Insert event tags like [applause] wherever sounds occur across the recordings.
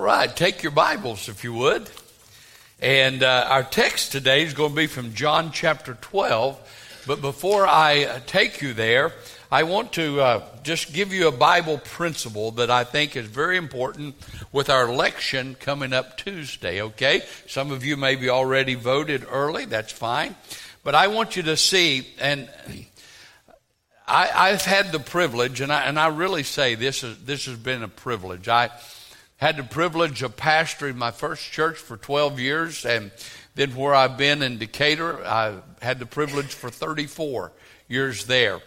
right, take your Bibles if you would. And uh, our text today is going to be from John chapter 12. But before I uh, take you there, I want to uh, just give you a Bible principle that I think is very important with our election coming up Tuesday, okay? Some of you maybe already voted early, that's fine. But I want you to see, and I, have had the privilege, and I, and I really say this, is, this has been a privilege. I had the privilege of pastoring my first church for 12 years, and then where I've been in Decatur, I had the privilege for 34 years there.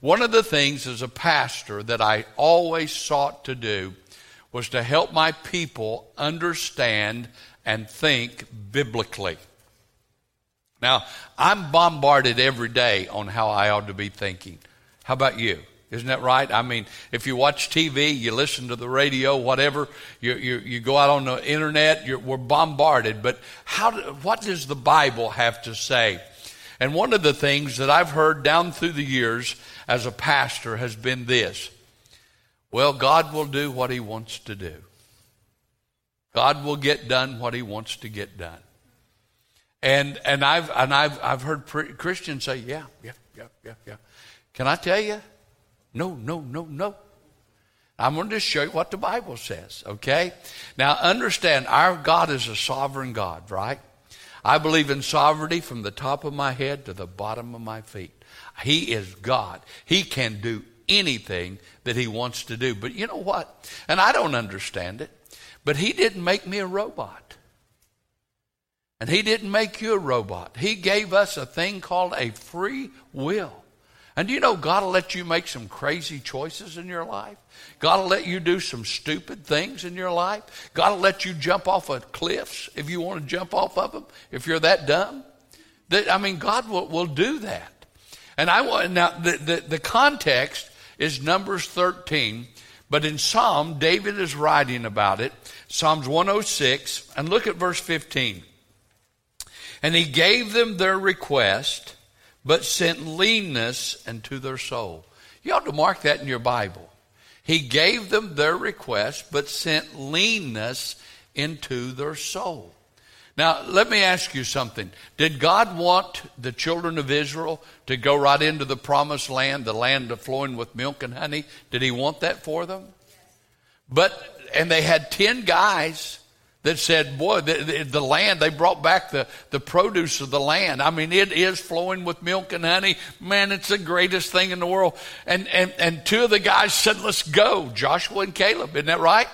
One of the things as a pastor that I always sought to do was to help my people understand and think biblically. Now, I'm bombarded every day on how I ought to be thinking. How about you? Isn't that right? I mean, if you watch TV, you listen to the radio, whatever, you, you, you go out on the internet, we're bombarded. But how, what does the Bible have to say? And one of the things that I've heard down through the years as a pastor has been this well, God will do what He wants to do, God will get done what He wants to get done. And, and, I've, and I've, I've heard Christians say, yeah, yeah, yeah, yeah, yeah. Can I tell you? No, no, no, no. I'm going to just show you what the Bible says, okay? Now, understand, our God is a sovereign God, right? I believe in sovereignty from the top of my head to the bottom of my feet. He is God. He can do anything that He wants to do. But you know what? And I don't understand it, but He didn't make me a robot. And He didn't make you a robot. He gave us a thing called a free will. And do you know God will let you make some crazy choices in your life? God will let you do some stupid things in your life. God will let you jump off of cliffs if you want to jump off of them, if you're that dumb. That, I mean, God will, will do that. And I want, now, the, the, the context is Numbers 13, but in Psalm, David is writing about it. Psalms 106, and look at verse 15. And he gave them their request but sent leanness into their soul. You ought to mark that in your Bible. He gave them their request, but sent leanness into their soul. Now, let me ask you something. Did God want the children of Israel to go right into the promised land, the land of flowing with milk and honey? Did He want that for them? But, and they had 10 guys that said, boy, the, the, land, they brought back the, the produce of the land. I mean, it is flowing with milk and honey. Man, it's the greatest thing in the world. And, and, and two of the guys said, let's go, Joshua and Caleb. Isn't that right?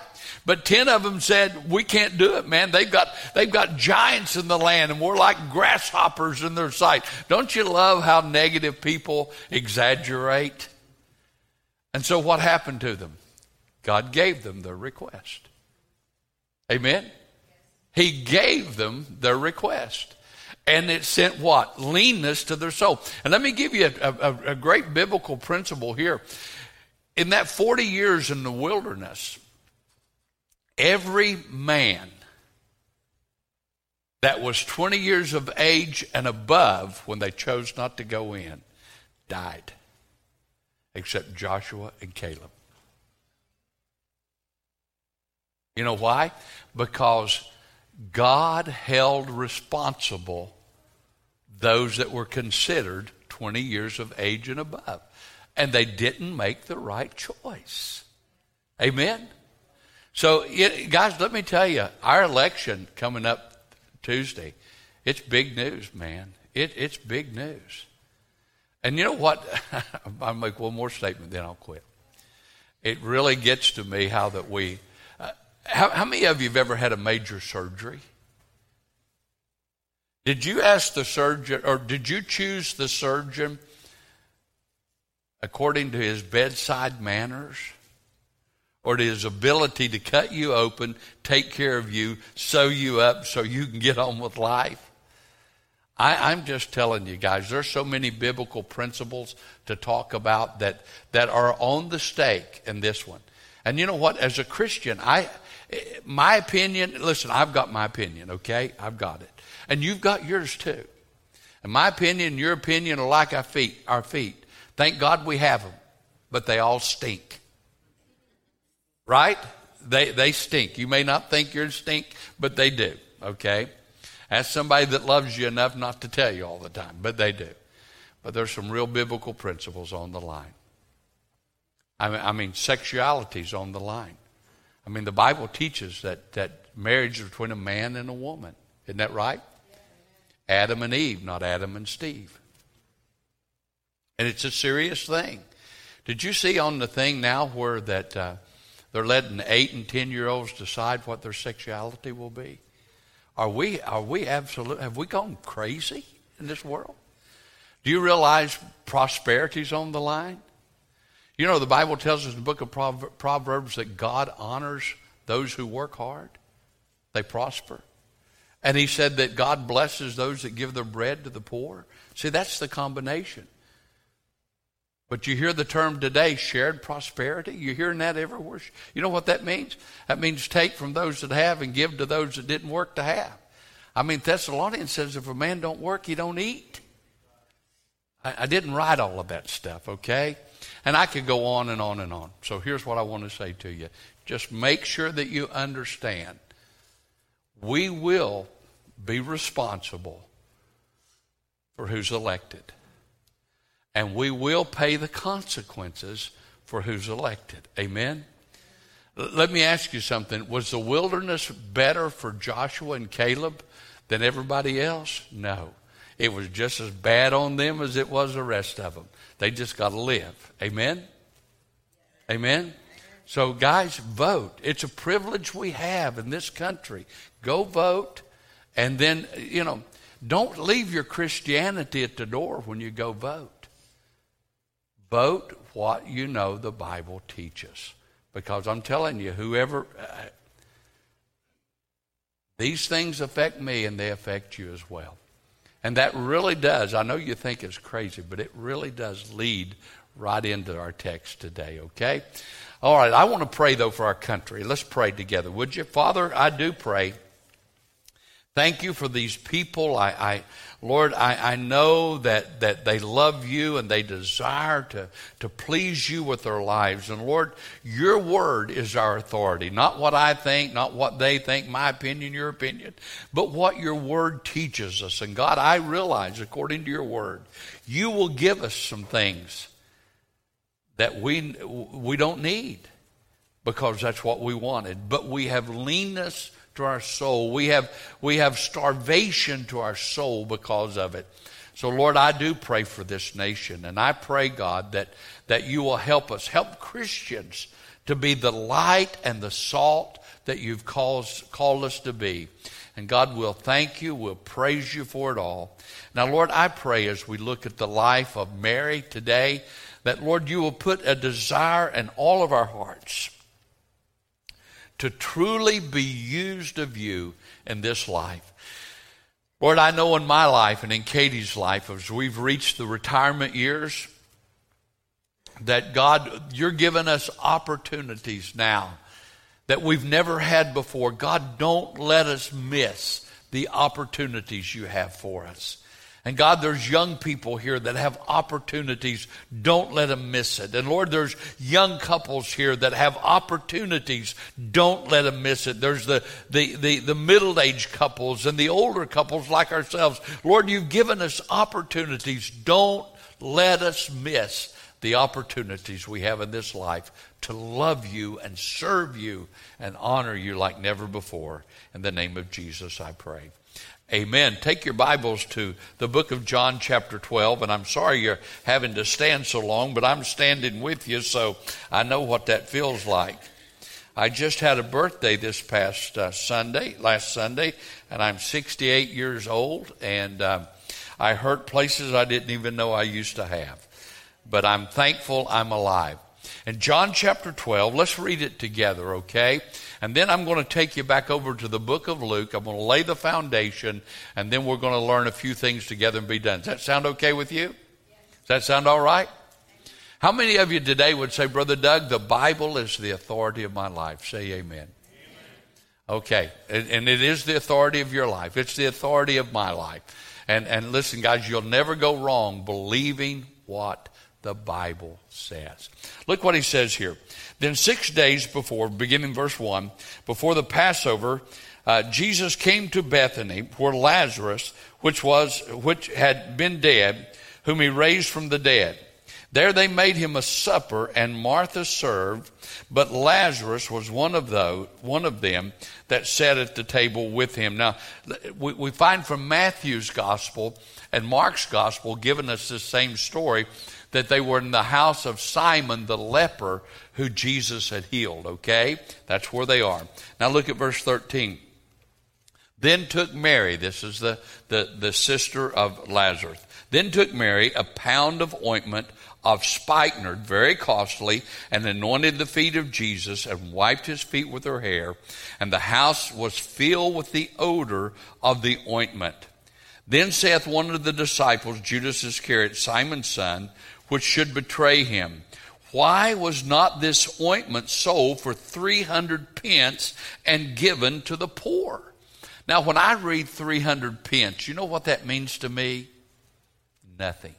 But 10 of them said, we can't do it, man. They've got, they've got giants in the land and we're like grasshoppers in their sight. Don't you love how negative people exaggerate? And so what happened to them? God gave them their request. Amen? He gave them their request. And it sent what? Leanness to their soul. And let me give you a, a, a great biblical principle here. In that 40 years in the wilderness, every man that was 20 years of age and above when they chose not to go in died, except Joshua and Caleb. You know why? Because God held responsible those that were considered 20 years of age and above. And they didn't make the right choice. Amen? So, it, guys, let me tell you, our election coming up Tuesday, it's big news, man. It, it's big news. And you know what? [laughs] I'll make one more statement, then I'll quit. It really gets to me how that we how, how many of you have ever had a major surgery? Did you ask the surgeon, or did you choose the surgeon according to his bedside manners? Or to his ability to cut you open, take care of you, sew you up so you can get on with life? I, am just telling you guys, there's so many biblical principles to talk about that, that are on the stake in this one. And you know what? As a Christian, I, my opinion, listen, I've got my opinion, okay? I've got it. And you've got yours too. And my opinion and your opinion are like our feet, our feet. Thank God we have them, but they all stink. Right? They, they stink. You may not think you're stink, but they do, okay? Ask somebody that loves you enough not to tell you all the time, but they do. But there's some real biblical principles on the line. I mean, I mean sexuality's on the line. I mean, the Bible teaches that, that marriage is between a man and a woman. Isn't that right? Adam and Eve, not Adam and Steve. And it's a serious thing. Did you see on the thing now where that uh, they're letting eight and ten year olds decide what their sexuality will be? Are we are we absolute? Have we gone crazy in this world? Do you realize prosperity's on the line? You know the Bible tells us in the book of Proverbs that God honors those who work hard; they prosper. And he said that God blesses those that give their bread to the poor. See, that's the combination. But you hear the term today, shared prosperity. You're hearing that everywhere. You know what that means? That means take from those that have and give to those that didn't work to have. I mean, Thessalonians says if a man don't work, he don't eat. I, I didn't write all of that stuff, okay? And I could go on and on and on. So here's what I want to say to you. Just make sure that you understand. We will be responsible for who's elected and we will pay the consequences for who's elected. Amen? Let me ask you something. Was the wilderness better for Joshua and Caleb than everybody else? No. It was just as bad on them as it was the rest of them. They just got to live. Amen? Amen? So, guys, vote. It's a privilege we have in this country. Go vote, and then, you know, don't leave your Christianity at the door when you go vote. Vote what you know the Bible teaches. Because I'm telling you, whoever. Uh, these things affect me and they affect you as well. And that really does, I know you think it's crazy, but it really does lead right into our text today, okay? All right, I want to pray though for our country. Let's pray together, would you? Father, I do pray. Thank you for these people. I, I Lord, I, I know that, that they love you and they desire to, to please you with their lives. And Lord, your word is our authority. Not what I think, not what they think, my opinion, your opinion, but what your word teaches us. And God, I realize, according to your word, you will give us some things that we, we don't need because that's what we wanted. But we have leanness to our soul. We have, we have starvation to our soul because of it. So, Lord, I do pray for this nation, and I pray, God, that, that you will help us, help Christians to be the light and the salt that you've called, called us to be. And God will thank you, we'll praise you for it all. Now, Lord, I pray as we look at the life of Mary today, that, Lord, you will put a desire in all of our hearts to truly be used of you in this life. Lord, I know in my life and in Katie's life, as we've reached the retirement years, that God, you're giving us opportunities now that we've never had before. God, don't let us miss the opportunities you have for us. And God, there's young people here that have opportunities. Don't let them miss it. And Lord, there's young couples here that have opportunities. Don't let them miss it. There's the, the, the, the middle aged couples and the older couples like ourselves. Lord, you've given us opportunities. Don't let us miss the opportunities we have in this life to love you and serve you and honor you like never before. In the name of Jesus, I pray. Amen. Take your Bibles to the book of John, chapter 12. And I'm sorry you're having to stand so long, but I'm standing with you, so I know what that feels like. I just had a birthday this past uh, Sunday, last Sunday, and I'm 68 years old, and um, I hurt places I didn't even know I used to have. But I'm thankful I'm alive. In John chapter 12, let's read it together, okay? And then I'm going to take you back over to the book of Luke. I'm going to lay the foundation, and then we're going to learn a few things together and be done. Does that sound okay with you? Does that sound all right? How many of you today would say, Brother Doug, the Bible is the authority of my life? Say amen. Okay, and, and, it is the authority of your life. It's the authority of my life. And, and listen, guys, you'll never go wrong believing what the Bible says. Look what he says here. Then, six days before, beginning verse 1, before the Passover, uh, Jesus came to Bethany, where Lazarus, which was which had been dead, whom he raised from the dead. There they made him a supper, and Martha served, but Lazarus was one of those, one of them that sat at the table with him. Now, we, we find from Matthew's gospel and Mark's gospel giving us the same story that they were in the house of Simon the leper who Jesus had healed. Okay? That's where they are. Now look at verse 13. Then took Mary, this is the, the, the sister of Lazarus, then took Mary a pound of ointment of spikenard, very costly, and anointed the feet of Jesus and wiped his feet with her hair. And the house was filled with the odor of the ointment. Then saith one of the disciples, Judas Iscariot, Simon's son, which should betray him, Why was not this ointment sold for 300 pence and given to the poor? Now, when I read 300 pence, you know what that means to me? Nothing.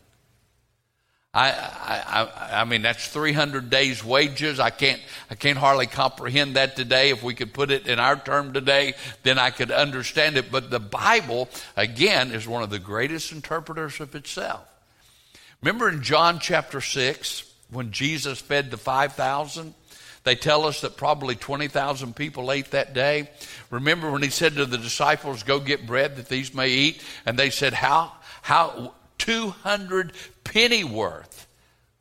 I, I, I mean, that's 300 days' wages. I can't, I can't hardly comprehend that today. If we could put it in our term today, then I could understand it. But the Bible, again, is one of the greatest interpreters of itself. Remember in John chapter 6, when Jesus fed the 5,000? They tell us that probably 20,000 people ate that day. Remember when he said to the disciples, Go get bread that these may eat? And they said, How? How? 200 penny worth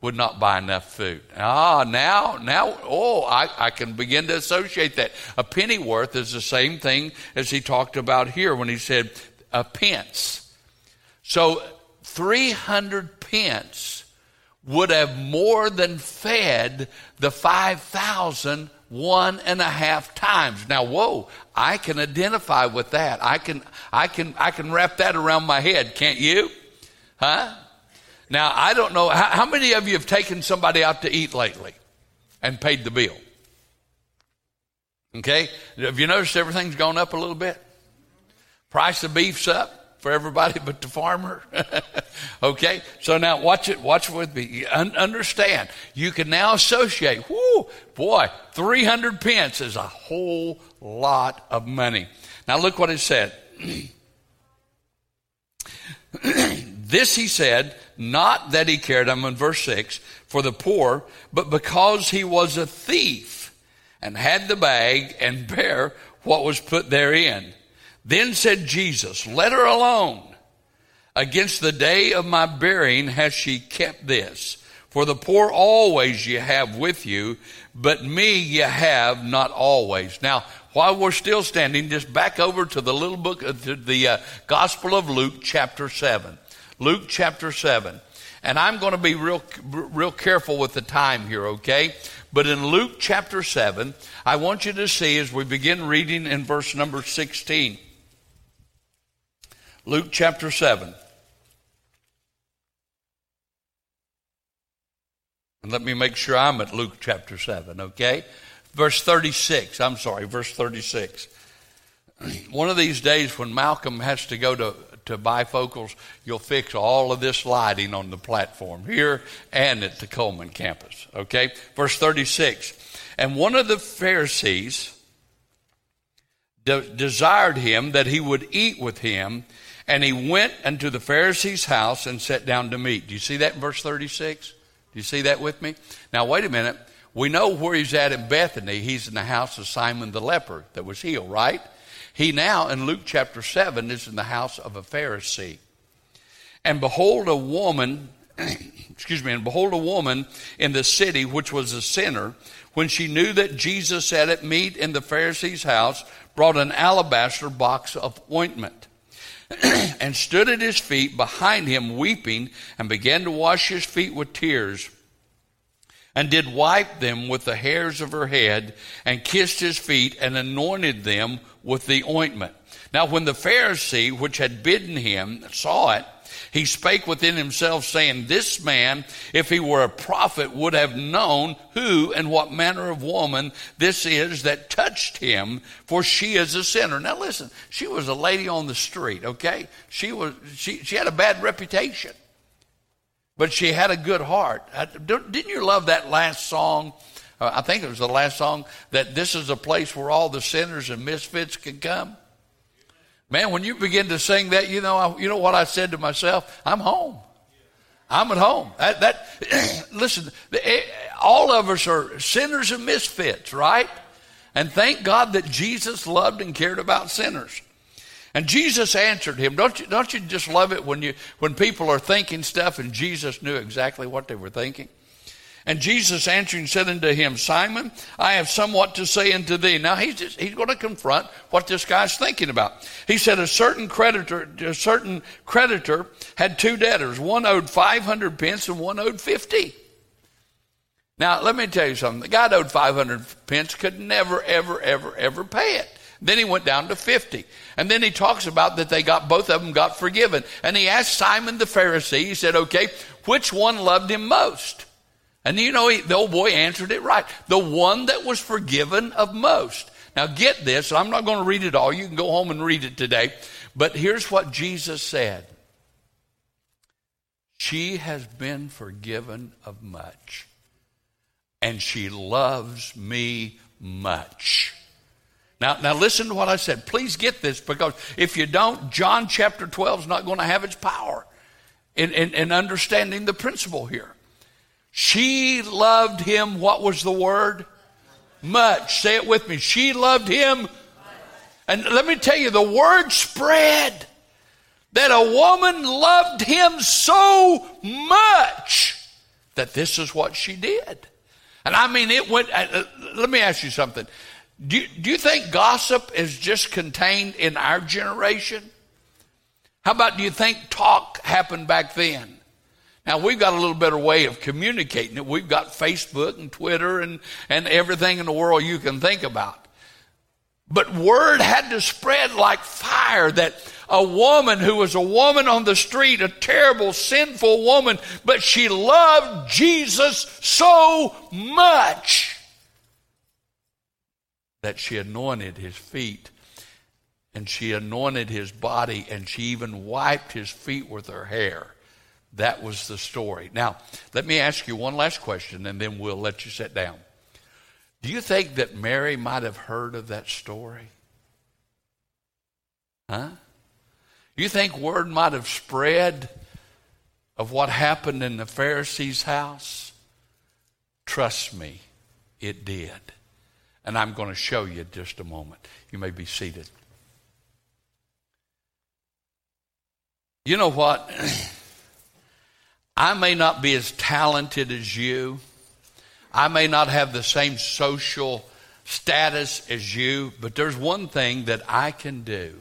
would not buy enough food. Ah, now, now, oh, I, I can begin to associate that. A penny worth is the same thing as he talked about here when he said a pence. So 300 pence would have more than fed the 5,000 one and a half times. Now, whoa, I can identify with that. I can, I can, I can wrap that around my head, can't you? Huh? Now, I don't know, how, how many of you have taken somebody out to eat lately and paid the bill? Okay? Have you noticed everything's gone up a little bit? Price of beef's up for everybody but the farmer. [laughs] okay? So now watch it, watch with me. Understand. You can now associate, whoo, boy, 300 pence is a whole lot of money. Now look what it said. [clears throat] This he said, not that he cared, I'm in verse 6, for the poor, but because he was a thief and had the bag and bare what was put therein. Then said Jesus, Let her alone. Against the day of my burying has she kept this. For the poor always you have with you, but me you have not always. Now, while we're still standing, just back over to the little book, to the uh, Gospel of Luke, chapter 7. Luke chapter 7. And I'm going to be real, real careful with the time here, okay? But in Luke chapter 7, I want you to see as we begin reading in verse number 16. Luke chapter 7. And let me make sure I'm at Luke chapter 7, okay? Verse 36. I'm sorry, verse 36. [clears throat] One of these days when Malcolm has to go to to bifocals, you'll fix all of this lighting on the platform here and at the Coleman campus. Okay? Verse 36. And one of the Pharisees de- desired him that he would eat with him, and he went unto the Pharisee's house and sat down to meat. Do you see that in verse 36? Do you see that with me? Now, wait a minute. We know where he's at in Bethany. He's in the house of Simon the leper that was healed, right? He now, in Luke chapter 7, is in the house of a Pharisee. And behold, a woman, [clears throat] excuse me, and behold, a woman in the city which was a sinner, when she knew that Jesus sat at meat in the Pharisee's house, brought an alabaster box of ointment. [clears throat] and stood at his feet behind him weeping and began to wash his feet with tears and did wipe them with the hairs of her head, and kissed his feet, and anointed them with the ointment. Now, when the Pharisee, which had bidden him, saw it, he spake within himself, saying, This man, if he were a prophet, would have known who and what manner of woman this is that touched him, for she is a sinner. Now listen, she was a lady on the street, okay? She was she, she had a bad reputation. but she had a good heart. Didn't you love that last song? Uh, I think it was the last song that this is a place where all the sinners and misfits can come. Man, when you begin to sing that, you know, you know what I said to myself? I'm home. I'm at home. That, that [clears throat] listen, eh, all of us are sinners and misfits, right? And thank God that Jesus loved and cared about sinners. And Jesus answered him. Don't you, don't you just love it when you when people are thinking stuff and Jesus knew exactly what they were thinking? And Jesus answering said unto him, Simon, I have somewhat to say unto thee. Now he's just, he's going to confront what this guy's thinking about. He said a certain creditor, a certain creditor had two debtors. One owed 500 pence and one owed 50. Now let me tell you something. The guy owed 500 pence could never, ever, ever, ever pay it. Then he went down to 50. And then he talks about that they got, both of them got forgiven. And he asked Simon the Pharisee, he said, okay, which one loved him most? And you know, he, the old boy answered it right. The one that was forgiven of most. Now get this, I'm not going to read it all. You can go home and read it today. But here's what Jesus said. She has been forgiven of much, and she loves me much. Now, now listen to what I said. Please get this because if you don't, John chapter 12 is not going to have its power in, in, in understanding the principle here. She loved him. What was the word? Much. Say it with me. She loved him. And let me tell you, the word spread that a woman loved him so much that this is what she did. And I mean, it went. Uh, let me ask you something. Do you, do you think gossip is just contained in our generation? How about do you think talk happened back then? Now we've got a little better way of communicating it. We've got Facebook and Twitter and, and everything in the world you can think about. But word had to spread like fire that a woman who was a woman on the street, a terrible, sinful woman, but she loved Jesus so much that she anointed his feet and she anointed his body and she even wiped his feet with her hair. That was the story. Now, let me ask you one last question and then we'll let you sit down. Do you think that Mary might have heard of that story? Huh? You think word might have spread of what happened in the Pharisee's house? Trust me, it did. And I'm going to show you in just a moment. You may be seated. You know what? [clears throat] I may not be as talented as you. I may not have the same social status as you, but there's one thing that I can do.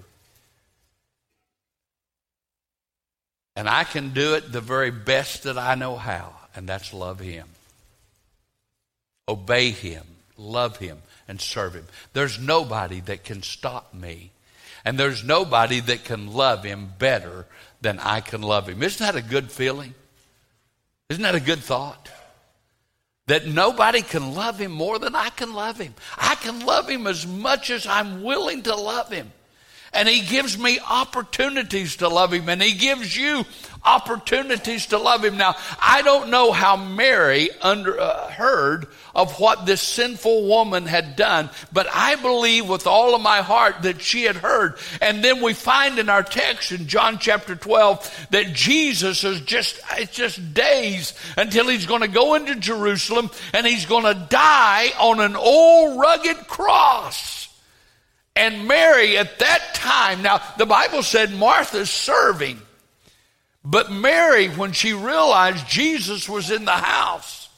And I can do it the very best that I know how, and that's love Him. Obey Him, love Him, and serve Him. There's nobody that can stop me. And there's nobody that can love Him better than I can love Him. Isn't that a good feeling? Isn't that a good thought? That nobody can love him more than I can love him. I can love him as much as I'm willing to love him. And he gives me opportunities to love him, and he gives you opportunities to love him. Now, I don't know how Mary under, uh, heard of what this sinful woman had done, but I believe with all of my heart that she had heard. And then we find in our text in John chapter 12 that Jesus is just, it's just days until he's going to go into Jerusalem and he's going to die on an old rugged cross. And Mary at that time, now the Bible said Martha's serving. But Mary, when she realized Jesus was in the house,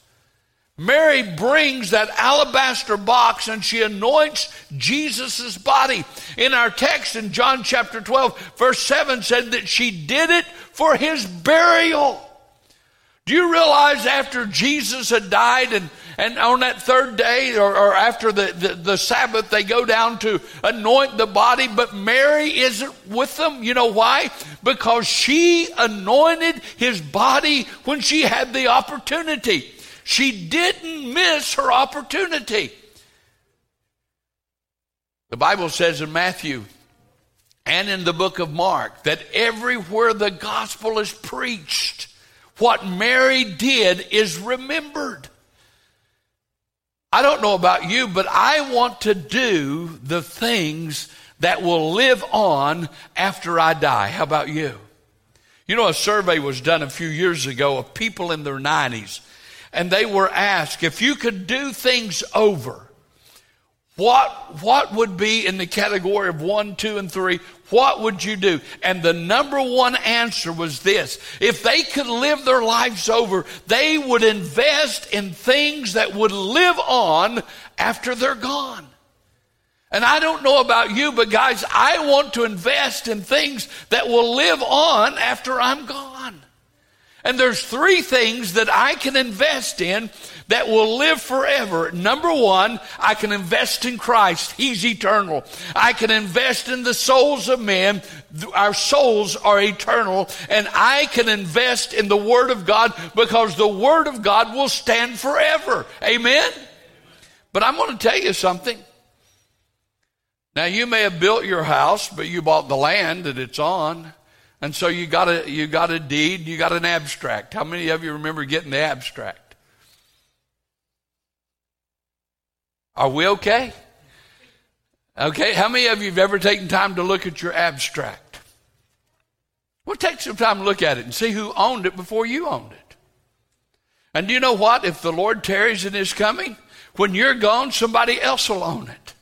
Mary brings that alabaster box and she anoints Jesus' body. In our text in John chapter 12, verse 7 said that she did it for his burial. Do you realize after Jesus had died and, and on that third day or, or after the, the, the, Sabbath, they go down to anoint the body, but Mary isn't with them? You know why? Because she anointed his body when she had the opportunity. She didn't miss her opportunity. The Bible says in Matthew and in the book of Mark that everywhere the gospel is preached, what Mary did is remembered. I don't know about you, but I want to do the things that will live on after I die. How about you? You know, a survey was done a few years ago of people in their 90s, and they were asked if you could do things over, what, what would be in the category of one, two, and three? What would you do? And the number one answer was this. If they could live their lives over, they would invest in things that would live on after they're gone. And I don't know about you, but guys, I want to invest in things that will live on after I'm gone. And there's three things that I can invest in that will live forever. Number one, I can invest in Christ. He's eternal. I can invest in the souls of men. Our souls are eternal. And I can invest in the Word of God because the Word of God will stand forever. Amen? But I'm going to tell you something. Now, you may have built your house, but you bought the land that it's on. And so you got a, you got a deed, you got an abstract. How many of you remember getting the abstract? Are we okay? Okay, how many of you have ever taken time to look at your abstract? Well, take some time to look at it and see who owned it before you owned it. And do you know what? If the Lord tarries in his coming, when you're gone, somebody else will own it.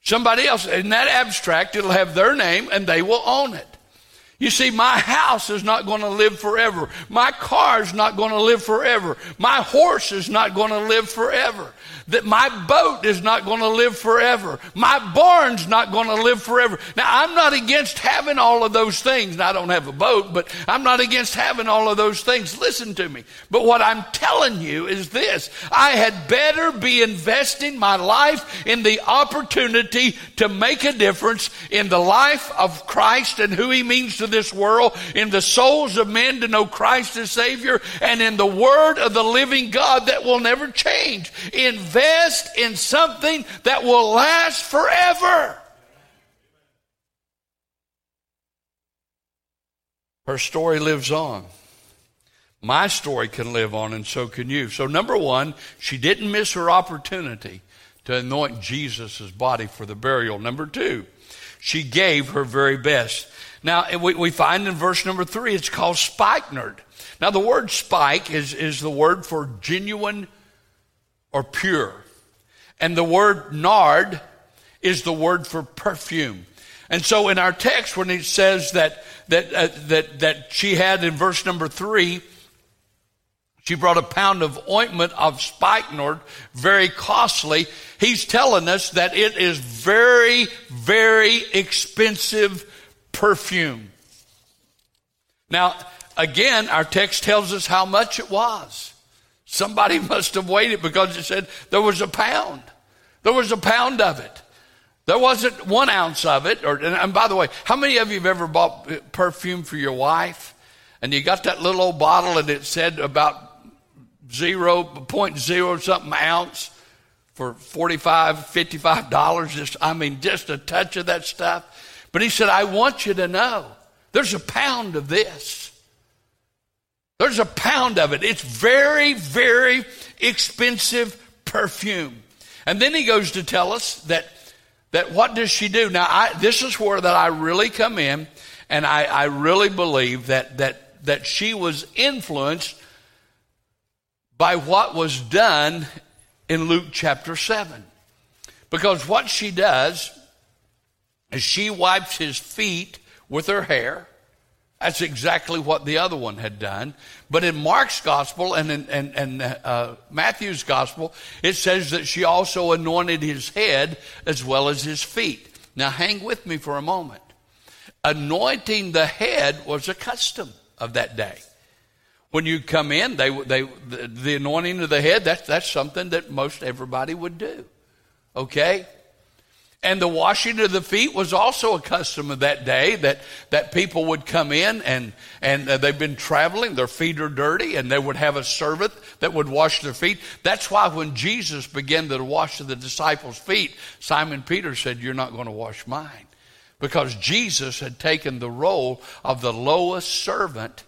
Somebody else. In that abstract, it'll have their name and they will own it. You see, my house is not going to live forever. My car is not going to live forever. My horse is not going to live forever that my boat is not going to live forever. My barn's not going to live forever. Now, I'm not against having all of those things. Now, I don't have a boat, but I'm not against having all of those things. Listen to me. But what I'm telling you is this. I had better be investing my life in the opportunity to make a difference in the life of Christ and who he means to this world, in the souls of men to know Christ as Savior, and in the Word of the living God that will never change. Invest invest in something that will last forever. Her story lives on. My story can live on, and so can you. So, number one, she didn't miss her opportunity to anoint Jesus' body for the burial. Number two, she gave her very best. Now, we, we find in verse number three, it's called spikenard. Now, the word spike is, is the word for genuine or pure. And the word nard is the word for perfume. And so in our text, when it says that, that, uh, that, that she had in verse number three, she brought a pound of ointment of spikenard, very costly. He's telling us that it is very, very expensive perfume. Now, again, our text tells us how much it was. Somebody [laughs] must have weighed it because it said there was a pound. There was a pound of it. There wasn't one ounce of it. Or, and by the way, how many of you have ever bought perfume for your wife? And you got that little old bottle and it said about zero point zero something ounce for 45 55 dollars just i mean just a touch of that stuff but he said i want you to know there's a pound of this there's a pound of it. It's very, very expensive perfume. And then he goes to tell us that, that what does she do? Now, I, this is where that I really come in, and I, I really believe that, that, that she was influenced by what was done in Luke chapter 7. Because what she does is she wipes his feet with her hair that's exactly what the other one had done. But in Mark's gospel and in and, and, uh, Matthew's gospel, it says that she also anointed his head as well as his feet. Now, hang with me for a moment. Anointing the head was a custom of that day. When you come in, they, they, the, the anointing of the head, that's, that's something that most everybody would do. Okay? And the washing of the feet was also a custom of that day that, that people would come in and, and uh, they've been traveling, their feet are dirty, and they would have a servant that would wash their feet. That's why when Jesus began to wash the disciples' feet, Simon Peter said, You're not going to wash mine. Because Jesus had taken the role of the lowest servant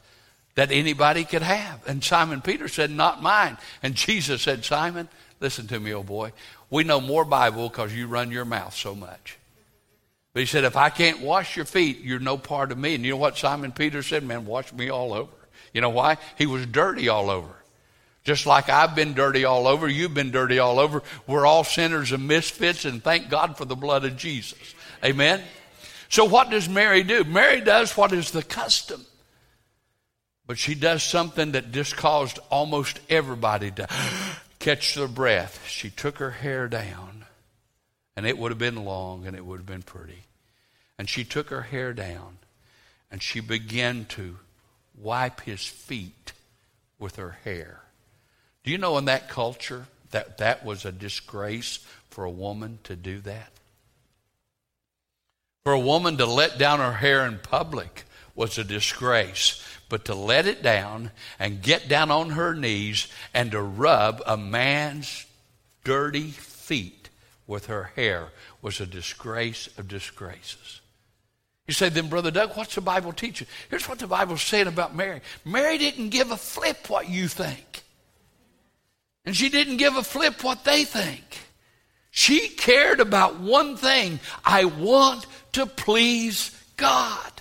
that anybody could have. And Simon Peter said, Not mine. And Jesus said, Simon, listen to me, old boy. We know more Bible because you run your mouth so much. But he said, If I can't wash your feet, you're no part of me. And you know what Simon Peter said? Man, wash me all over. You know why? He was dirty all over. Just like I've been dirty all over, you've been dirty all over. We're all sinners and misfits, and thank God for the blood of Jesus. Amen? So, what does Mary do? Mary does what is the custom. But she does something that just caused almost everybody to catch their breath. She took her hair down, and it would have been long and it would have been pretty. And she took her hair down, and she began to wipe his feet with her hair. Do you know in that culture that that was a disgrace for a woman to do that? For a woman to let down her hair in public was a disgrace but to let it down and get down on her knees and to rub a man's dirty feet with her hair was a disgrace of disgraces. You say, then, Brother Doug, what's the Bible teaching? Here's what the Bible's saying about Mary Mary didn't give a flip what you think, and she didn't give a flip what they think. She cared about one thing I want to please God.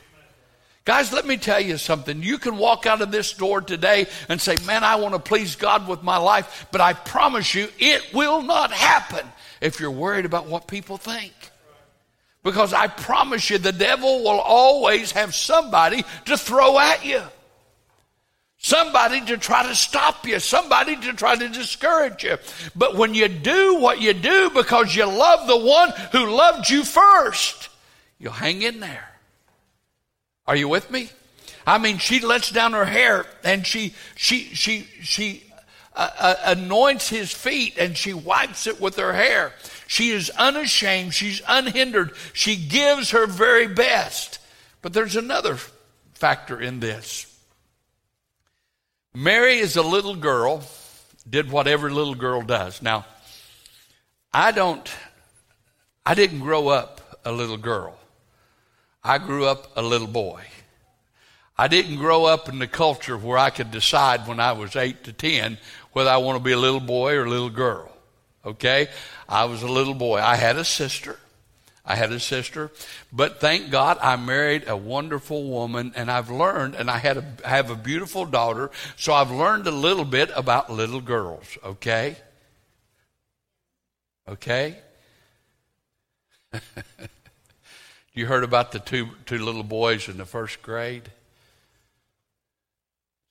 Guys, let me tell you something. You can walk out of this door today and say, Man, I want to please God with my life, but I promise you, it will not happen if you're worried about what people think. Because I promise you, the devil will always have somebody to throw at you. Somebody to try to stop you, somebody to try to discourage you. But when you do what you do because you love the one who loved you first, you'll hang in there. Are you with me? I mean, she lets down her hair and she she she she uh, uh, anoints his feet and she wipes it with her hair. She is unashamed. She's unhindered. She gives her very best. But there's another factor in this. Mary is a little girl, did what every little girl does. Now, I don't, I didn't grow up a little girl. I grew up a little boy. I didn't grow up in the culture where I could decide when I was 8 to 10 whether I want to be a little boy or a little girl. Okay? I was a little boy. I had a sister. I had a sister, but thank God I married a wonderful woman and I've learned and I had a, I have a beautiful daughter, so I've learned a little bit about little girls, okay? Okay? [laughs] You heard about the two, two little boys in the first grade?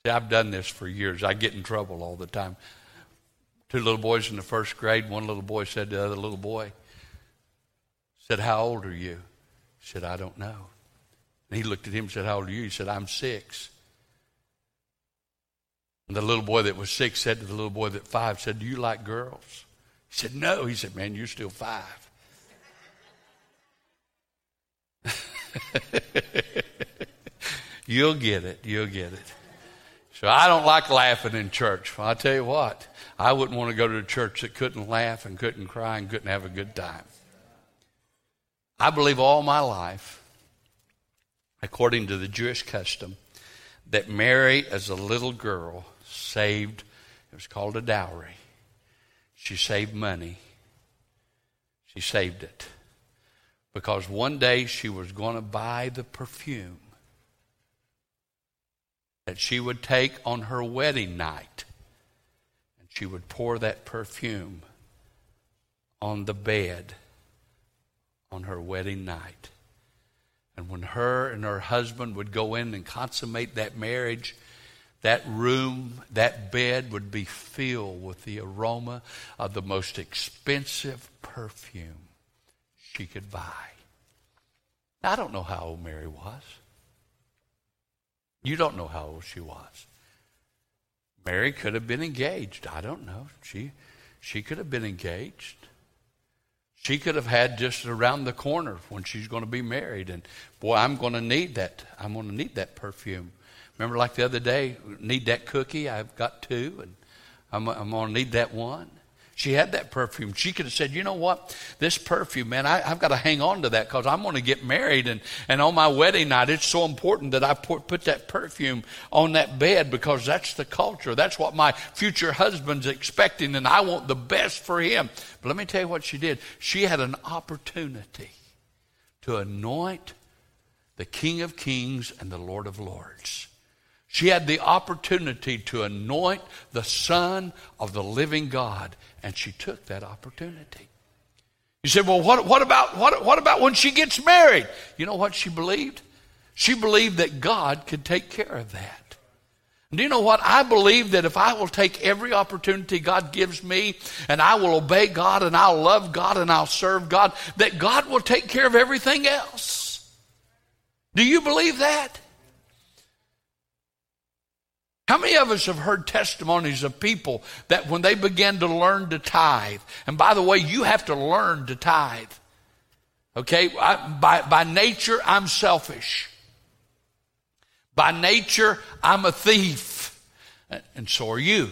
See, I've done this for years. I get in trouble all the time. Two little boys in the first grade, one little boy said to the other little boy, said, How old are you? He said, I don't know. And he looked at him and said, How old are you? He said, I'm six. And the little boy that was six said to the little boy that five, said, Do you like girls? He said, No. He said, Man, you're still five. [laughs] You'll get it. You'll get it. So I don't like laughing in church. Well, I tell you what, I wouldn't want to go to a church that couldn't laugh and couldn't cry and couldn't have a good time. I believe all my life, according to the Jewish custom, that Mary, as a little girl, saved, it was called a dowry. She saved money. She saved it because one day she was going to buy the perfume that she would take on her wedding night. And she would pour that perfume on the bed on her wedding night. And when her and her husband would go in and consummate that marriage, that room, that bed would be filled with the aroma of the most expensive perfume she could buy. I don't know how old Mary was. You don't know how old she was. Mary could have been engaged. I don't know. She, she could have been engaged. She could have had just around the corner when she's going to be married. And boy, I'm going to need that. I'm going to need that perfume. Remember, like the other day, need that cookie? I've got two, and I'm, I'm going to need that one. She had that perfume. She could have said, you know what? This perfume, man, I, have got to hang on to that because I'm going to get married. And, and on my wedding night, it's so important that I put, put that perfume on that bed because that's the culture. That's what my future husband's expecting, and I want the best for him. But let me tell you what she did. She had an opportunity to anoint the King of Kings and the Lord of Lords. She had the opportunity to anoint the Son of the living God, and she took that opportunity. You said, well, what, what, about, what, what about when she gets married? You know what she believed? She believed that God could take care of that. Do you know what? I believe that if I will take every opportunity God gives me and I will obey God and I'll love God and I'll serve God, that God will take care of everything else. Do you believe that? How many of us have heard testimonies of people that when they began to learn to tithe, and by the way, you have to learn to tithe. Okay, I, by, by nature, I'm selfish. By nature, I'm a thief. And so are you.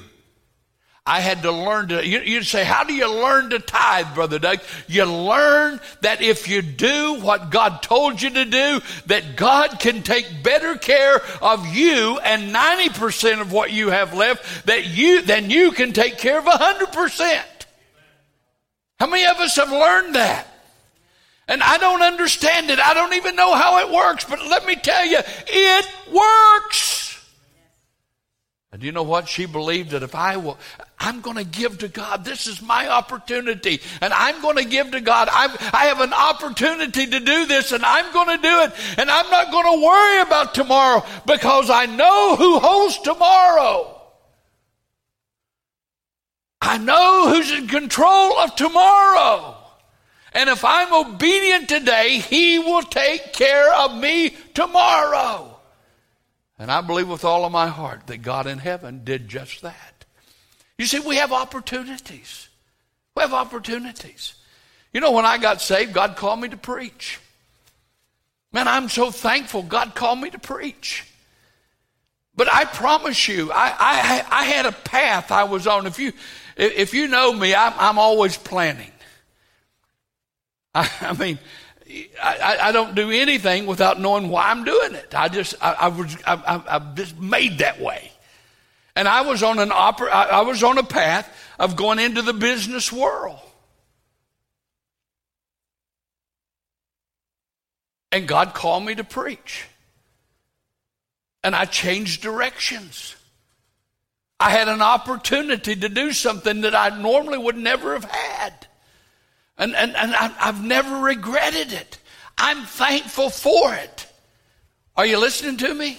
I had to learn to, you, would say, how do you learn to tithe, Brother Doug? You learn that if you do what God told you to do, that God can take better care of you and 90% of what you have left that you, than you can take care of 100%. How many of us have learned that? And I don't understand it. I don't even know how it works, but let me tell you, it works. And you know what? She believed that if I will, I'm going to give to God. This is my opportunity. And I'm going to give to God. I'm, I have an opportunity to do this and I'm going to do it. And I'm not going to worry about tomorrow because I know who holds tomorrow. I know who's in control of tomorrow. And if I'm obedient today, He will take care of me tomorrow. And I believe with all of my heart that God in heaven did just that. You see, we have opportunities. We have opportunities. You know, when I got saved, God called me to preach. Man, I'm so thankful God called me to preach. But I promise you, I, I, I had a path I was on. If you, if you know me, I'm, I'm always planning. I, [laughs] I mean, I, I, don't do anything without knowing why I'm doing it. I just, I, I was, I, am just made that way. And I was on an opera, I was on a path of going into the business world. And God called me to preach. And I changed directions. I had an opportunity to do something that I normally would never have had. And, and, and I've never regretted it. I'm thankful for it. Are you listening to me?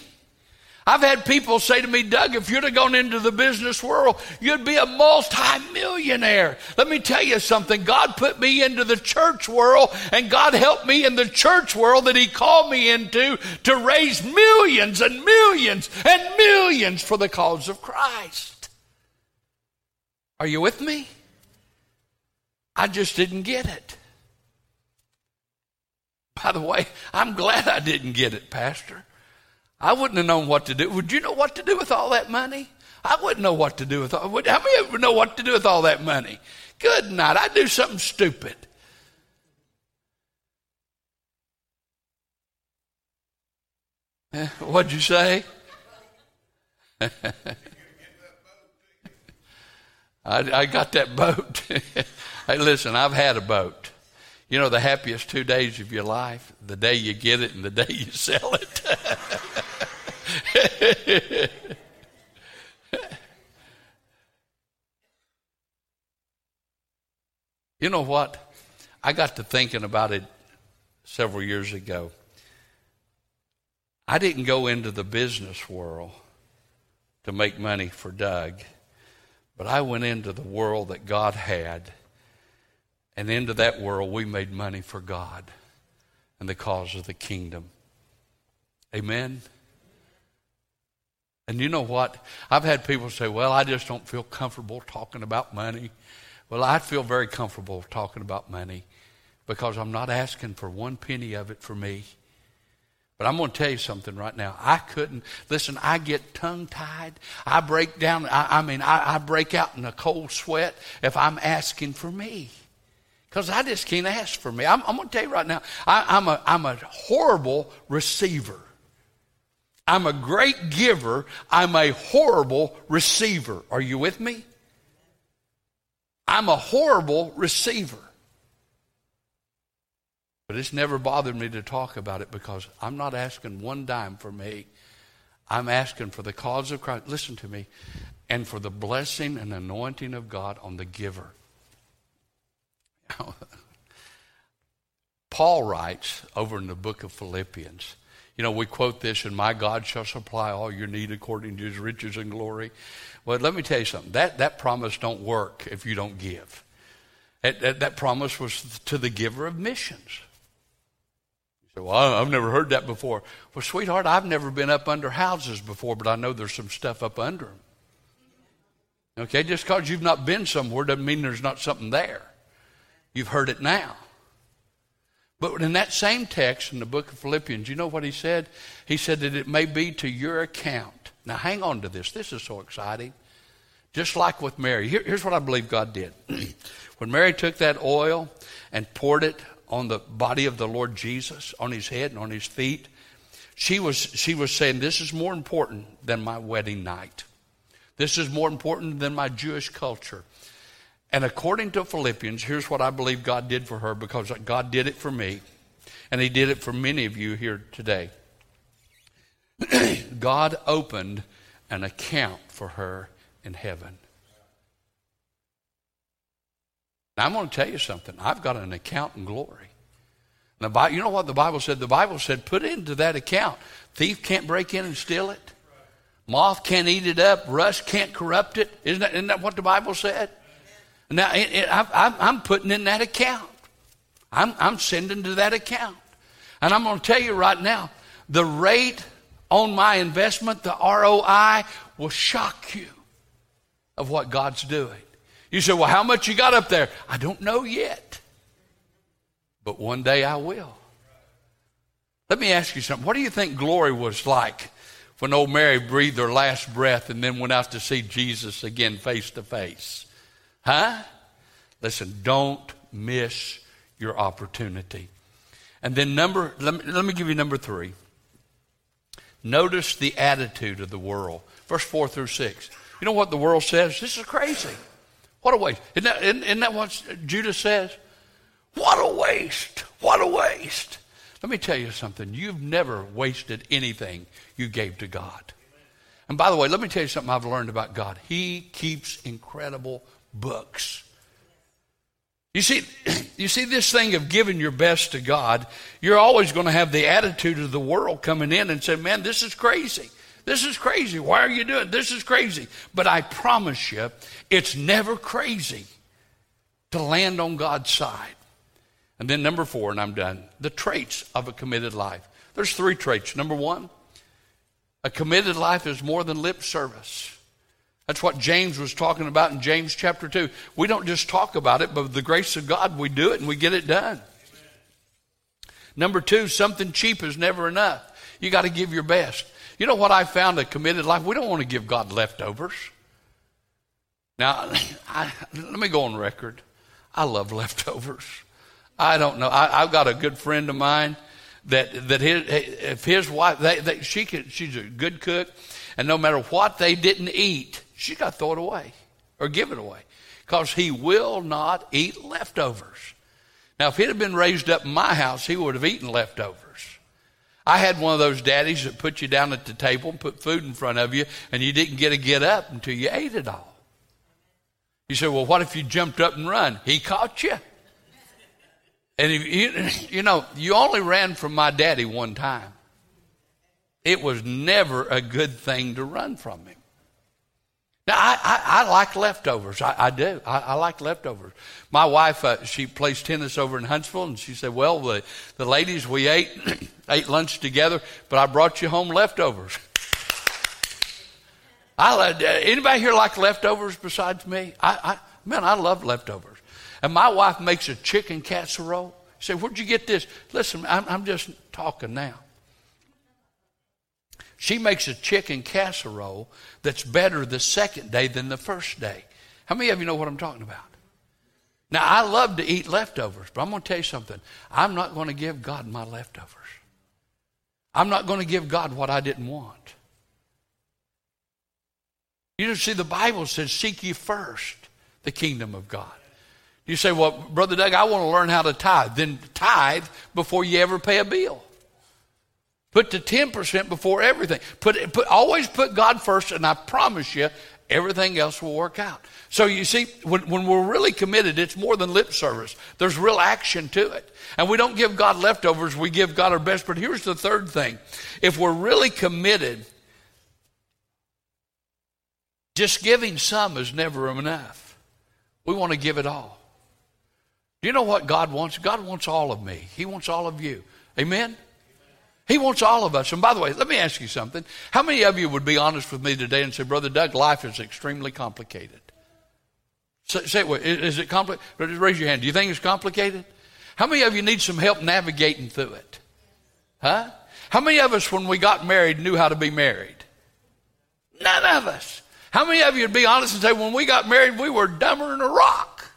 I've had people say to me, Doug, if you'd have gone into the business world, you'd be a multimillionaire. Let me tell you something. God put me into the church world, and God helped me in the church world that He called me into to raise millions and millions and millions for the cause of Christ. Are you with me? I just didn't get it. By the way, I'm glad I didn't get it, Pastor. I wouldn't have known what to do. Would you know what to do with all that money? I wouldn't know what to do with all. How many of you know what to do with all that money? Good night. I'd do something stupid. Eh, what'd you say? [laughs] I, I got that boat. [laughs] Hey, listen, I've had a boat. You know, the happiest two days of your life? The day you get it and the day you sell it. [laughs] you know what? I got to thinking about it several years ago. I didn't go into the business world to make money for Doug, but I went into the world that God had and into that world, we made money for God and the cause of the kingdom. Amen. And you know what? I've had people say, well, I just don't feel comfortable talking about money. Well, I feel very comfortable talking about money because I'm not asking for one penny of it for me. But I'm going to tell you something right now. I couldn't, listen, I get tongue tied. I break down, I, I mean, I, I, break out in a cold sweat if I'm asking for me. Because I just can't ask for me. I'm, I'm going to tell you right now, I, I'm, a, I'm a horrible receiver. I'm a great giver. I'm a horrible receiver. Are you with me? I'm a horrible receiver. But it's never bothered me to talk about it because I'm not asking one dime for me. I'm asking for the cause of Christ. Listen to me. And for the blessing and anointing of God on the giver. [laughs] Paul writes over in the book of Philippians. You know, we quote this, and my God shall supply all your need according to his riches and glory. Well, let me tell you something. That, that promise don't work if you don't give. That, that, that promise was to the giver of missions. Well, I've never heard that before. Well, sweetheart, I've never been up under houses before, but I know there's some stuff up under them. Okay, just because you've not been somewhere doesn't mean there's not something there. You've heard it now. But in that same text in the book of Philippians, you know what he said? He said that it may be to your account. Now, hang on to this. This is so exciting. Just like with Mary. Here, here's what I believe God did. [clears throat] when Mary took that oil and poured it on the body of the Lord Jesus, on his head and on his feet, she was, she was saying, This is more important than my wedding night. This is more important than my Jewish culture. And according to Philippians, here's what I believe God did for her because God did it for me, and He did it for many of you here today. [clears throat] God opened an account for her in heaven. Now, I'm going to tell you something. I've got an account in glory. Now, you know what the Bible said? The Bible said, put into that account. Thief can't break in and steal it. Moth can't eat it up. Rust can't corrupt it. Isn't that, isn't that what the Bible said? Now, it, it, I, I'm putting in that account. I'm, I'm sending to that account. And I'm going to tell you right now, the rate on my investment, the ROI, will shock you of what God's doing. You say, well, how much you got up there? I don't know yet. But one day I will. Let me ask you something. What do you think glory was like when old Mary breathed her last breath and then went out to see Jesus again face to face? Huh? Listen, don't miss your opportunity. And then number, let me, let me give you number three. Notice the attitude of the world. Verse 4 through 6. You know what the world says? This is crazy. What a waste. Isn't that, isn't, isn't that what Judas says? What a waste. What a waste. Let me tell you something. You've never wasted anything you gave to God. And by the way, let me tell you something I've learned about God. He keeps incredible books. You see, [clears throat] you see this thing of giving your best to God, you're always going to have the attitude of the world coming in and say, man, this is crazy. This is crazy. Why are you doing this? Is crazy. But I promise you, it's never crazy to land on God's side. And then number four, and I'm done. The traits of a committed life. There's three traits. Number one, a committed life is more than lip service. That's what James was talking about in James chapter 2. We don't just talk about it, but the grace of God, we do it and we get it done. Number two, something cheap is never enough. You got to give your best. You know what I found a committed life? We don't want to give God leftovers. Now, [laughs] I, let me go on record. I love leftovers. I don't know. I, have got a good friend of mine that that his if his wife they, they, she she's a good cook, and no matter what they didn't eat, she got to throw it away or give it away because he will not eat leftovers. Now, if he'd have been raised up in my house, he would have eaten leftovers. I had one of those daddies that put you down at the table and put food in front of you, and you didn't get to get up until you ate it all. You said, well, what if you jumped up and run? He caught you. And if you, [laughs] you know, you only ran from my daddy one time. It was never a good thing to run from him. Now, I, I, I like leftovers. I, I do. I, I, like leftovers. My wife, uh, she plays tennis over in Huntsville, and she said, Well, the, the ladies, we ate, [clears throat] ate lunch together, but I brought you home leftovers. [laughs] I, uh, anybody here like leftovers besides me? I, I, man, I love leftovers. And my wife makes a chicken casserole. Say, Where'd you get this? Listen, I'm, I'm just talking now. She makes a chicken casserole that's better the second day than the first day. How many of you know what I'm talking about? Now, I love to eat leftovers, but I'm going to tell you something. I'm not going to give God my leftovers. I'm not going to give God what I didn't want. You see, the Bible says, Seek ye first the kingdom of God. You say, Well, Brother Doug, I want to learn how to tithe. Then tithe before you ever pay a bill. Put the 10% before everything. Put, put, always put God first, and I promise you, everything else will work out. So you see, when, when we're really committed, it's more than lip service. There's real action to it. And we don't give God leftovers, we give God our best. But here's the third thing if we're really committed, just giving some is never enough. We want to give it all. Do you know what God wants? God wants all of me, He wants all of you. Amen? He wants all of us. And by the way, let me ask you something. How many of you would be honest with me today and say, Brother Doug, life is extremely complicated? Say, say it. Is it complicated? Raise your hand. Do you think it's complicated? How many of you need some help navigating through it? Huh? How many of us, when we got married, knew how to be married? None of us. How many of you would be honest and say, when we got married, we were dumber than a rock?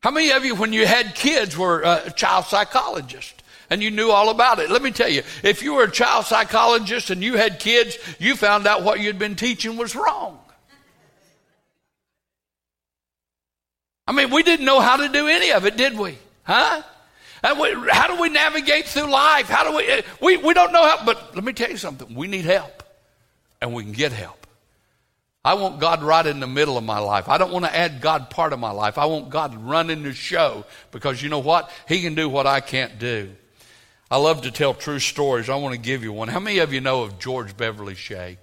How many of you, when you had kids, were uh, a child psychologist? And you knew all about it. Let me tell you, if you were a child psychologist and you had kids, you found out what you'd been teaching was wrong. I mean, we didn't know how to do any of it, did we? Huh? How do we navigate through life? How do we, eh, we, we don't know how, but let me tell you something. We need help and we can get help. I want God right in the middle of my life. I don't want to add God part of my life. I want God running the show because you know what? He can do what I can't do. I love to tell true stories. I want to give you one. How many of you know of George Beverly Shea?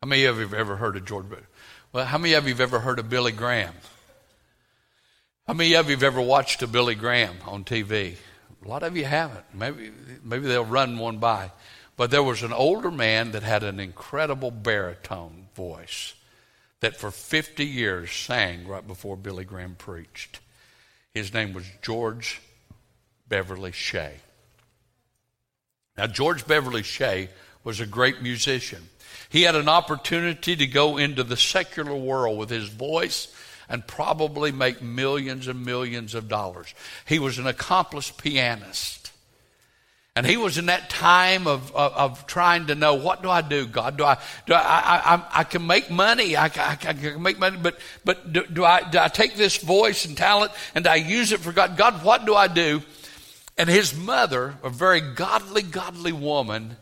How many of you have ever heard of George Beverly? Well, how many of you have ever heard of Billy Graham? How many of you have ever watched a Billy Graham on TV? A lot of you haven't. Maybe, maybe they'll run one by. But there was an older man that had an incredible baritone voice that for 50 years sang right before Billy Graham preached. His name was George Beverly Shea. Now, George Beverly Shea was a great musician. He had an opportunity to go into the secular world with his voice and probably make millions and millions of dollars. He was an accomplished pianist. And he was in that time of, of, of, trying to know what do I do, God? Do I do I I, I, I can make money? I, I, I, can make money, but but do, do, I do I take this voice and talent and I use it for God? God, what do I do? And his mother, a very godly, godly woman,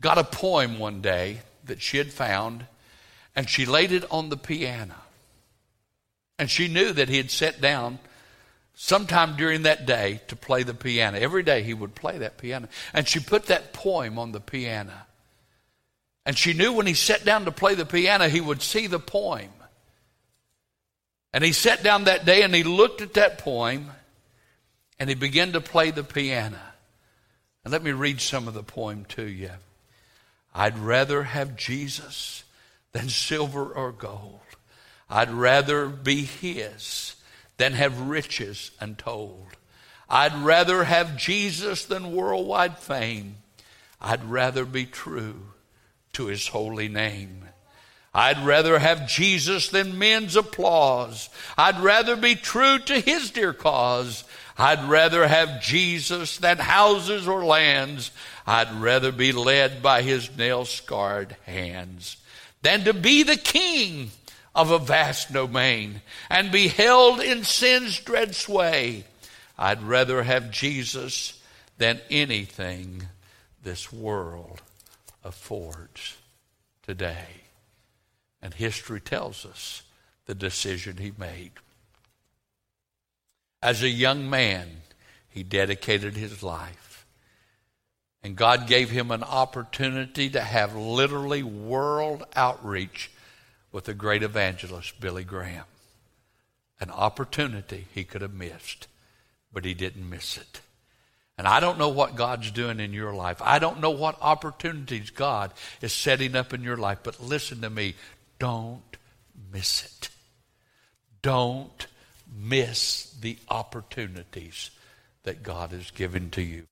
got a poem one day that she had found, and she laid it on the piano. And she knew that he had sat down sometime during that day to play the piano. Every day he would play that piano. And she put that poem on the piano. And she knew when he sat down to play the piano, he would see the poem. And he sat down that day and he looked at that poem and he began to play the piano. And let me read some of the poem to you. I'd rather have Jesus than silver or gold. I'd rather be his than have riches untold. I'd rather have Jesus than worldwide fame. I'd rather be true to his holy name. I'd rather have Jesus than men's applause. I'd rather be true to his dear cause. I'd rather have Jesus than houses or lands. I'd rather be led by his nail scarred hands than to be the king of a vast domain and be held in sin's dread sway. I'd rather have Jesus than anything this world affords today. And history tells us the decision he made. As a young man, he dedicated his life. And God gave him an opportunity to have literally world outreach with the great evangelist, Billy Graham. An opportunity he could have missed, but he didn't miss it. And I don't know what God's doing in your life. I don't know what opportunities God is setting up in your life, but listen to me. Don't miss it. Don't miss the opportunities that God has given to you.